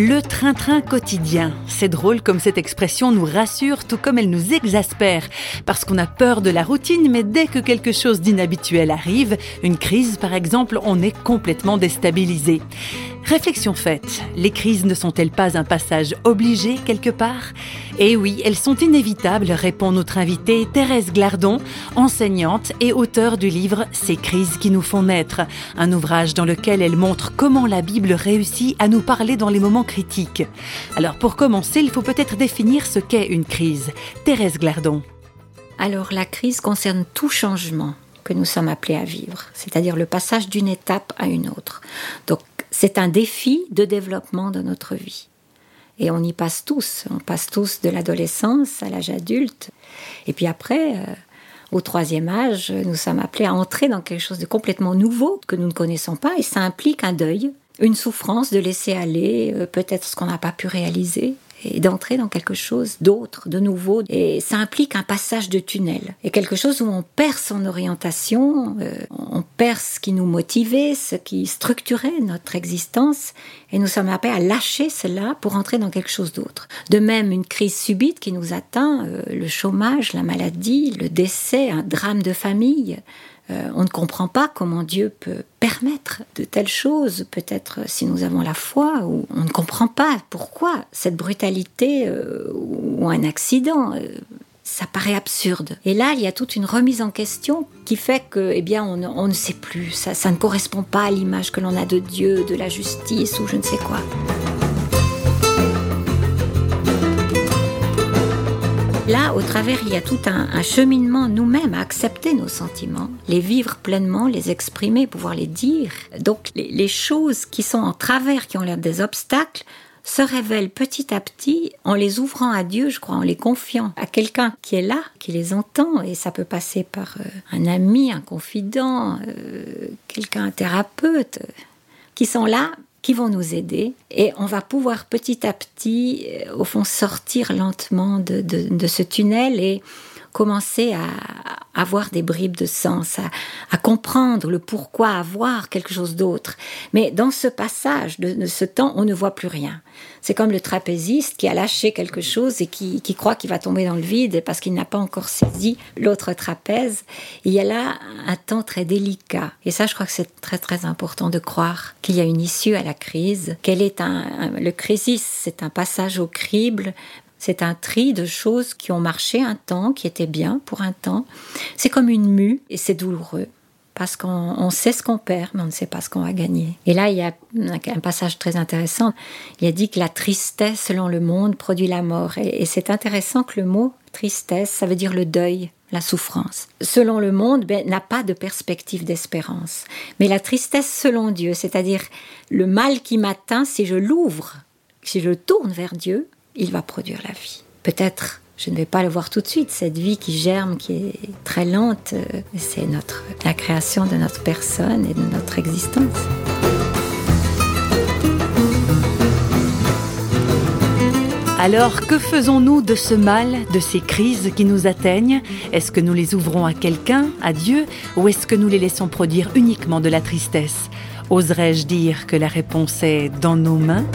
Le train-train quotidien. C'est drôle comme cette expression nous rassure tout comme elle nous exaspère. Parce qu'on a peur de la routine, mais dès que quelque chose d'inhabituel arrive, une crise par exemple, on est complètement déstabilisé. Réflexion faite, les crises ne sont-elles pas un passage obligé quelque part? Eh oui, elles sont inévitables, répond notre invitée Thérèse Glardon, enseignante et auteure du livre Ces crises qui nous font naître, un ouvrage dans lequel elle montre comment la Bible réussit à nous parler dans les moments critiques. Alors pour commencer, il faut peut-être définir ce qu'est une crise. Thérèse Glardon. Alors la crise concerne tout changement que nous sommes appelés à vivre, c'est-à-dire le passage d'une étape à une autre. C'est un défi de développement de notre vie. Et on y passe tous. On passe tous de l'adolescence à l'âge adulte. Et puis après, euh, au troisième âge, nous sommes appelés à entrer dans quelque chose de complètement nouveau que nous ne connaissons pas. Et ça implique un deuil, une souffrance de laisser aller euh, peut-être ce qu'on n'a pas pu réaliser et d'entrer dans quelque chose d'autre, de nouveau. Et ça implique un passage de tunnel. Et quelque chose où on perd son orientation, euh, on perd ce qui nous motivait, ce qui structurait notre existence, et nous sommes appelés à lâcher cela pour entrer dans quelque chose d'autre. De même, une crise subite qui nous atteint, euh, le chômage, la maladie, le décès, un drame de famille, euh, on ne comprend pas comment Dieu peut permettre de telles choses, peut-être si nous avons la foi, ou on ne comprend pas pourquoi cette brutalité euh, ou un accident. Euh, ça paraît absurde. Et là, il y a toute une remise en question qui fait que, eh bien, on, on ne sait plus. Ça, ça ne correspond pas à l'image que l'on a de Dieu, de la justice ou je ne sais quoi. Là, au travers, il y a tout un, cheminement nous-mêmes à accepter nos sentiments, les vivre pleinement, les exprimer, pouvoir les dire. Donc les, choses qui sont en travers, qui ont l'air des obstacles, se révèlent petit à petit en les ouvrant à Dieu, je crois, en les confiant à quelqu'un qui est là, qui les entend, et ça peut passer par euh, un ami, un confident, euh, quelqu'un, un thérapeute, qui sont là qui vont nous aider et on va pouvoir petit à petit, euh, au fond, sortir lentement de, de, ce tunnel et commencer à avoir des bribes de sens, à, comprendre le pourquoi avoir quelque chose d'autre. Mais dans ce passage de, ce temps, on ne voit plus rien. C'est comme le trapéziste qui a lâché quelque chose et qui, croit qu'il va tomber dans le vide parce qu'il n'a pas encore saisi l'autre trapèze. Il y a là un temps très délicat. Et ça, je crois que c'est très très important de croire qu'il y a une issue à la crise, qu'elle est un, le crisis, c'est un passage au crible, c'est un tri de choses qui ont marché un temps, qui étaient bien pour un temps. C'est comme une mue et c'est douloureux parce qu'on sait ce qu'on perd, mais on ne sait pas ce qu'on va gagner. Et là, il y a un passage très intéressant. Il a dit que la tristesse, selon le monde, produit la mort. Et, c'est intéressant que le mot tristesse, ça veut dire le deuil, la souffrance. Selon le monde, ben, n'a pas de perspective d'espérance. Mais la tristesse selon Dieu, c'est-à-dire le mal qui m'atteint, si je l'ouvre, si je tourne vers Dieu, il va produire la vie. Peut-être, je ne vais pas le voir tout de suite, cette vie qui germe, qui est très lente, euh, c'est notre, la création de notre personne et de notre existence. Alors, que faisons-nous de ce mal, de ces crises qui nous atteignent? Est-ce que nous les ouvrons à quelqu'un, à Dieu, ou est-ce que nous les laissons produire uniquement de la tristesse? Oserais-je dire que la réponse est dans nos mains?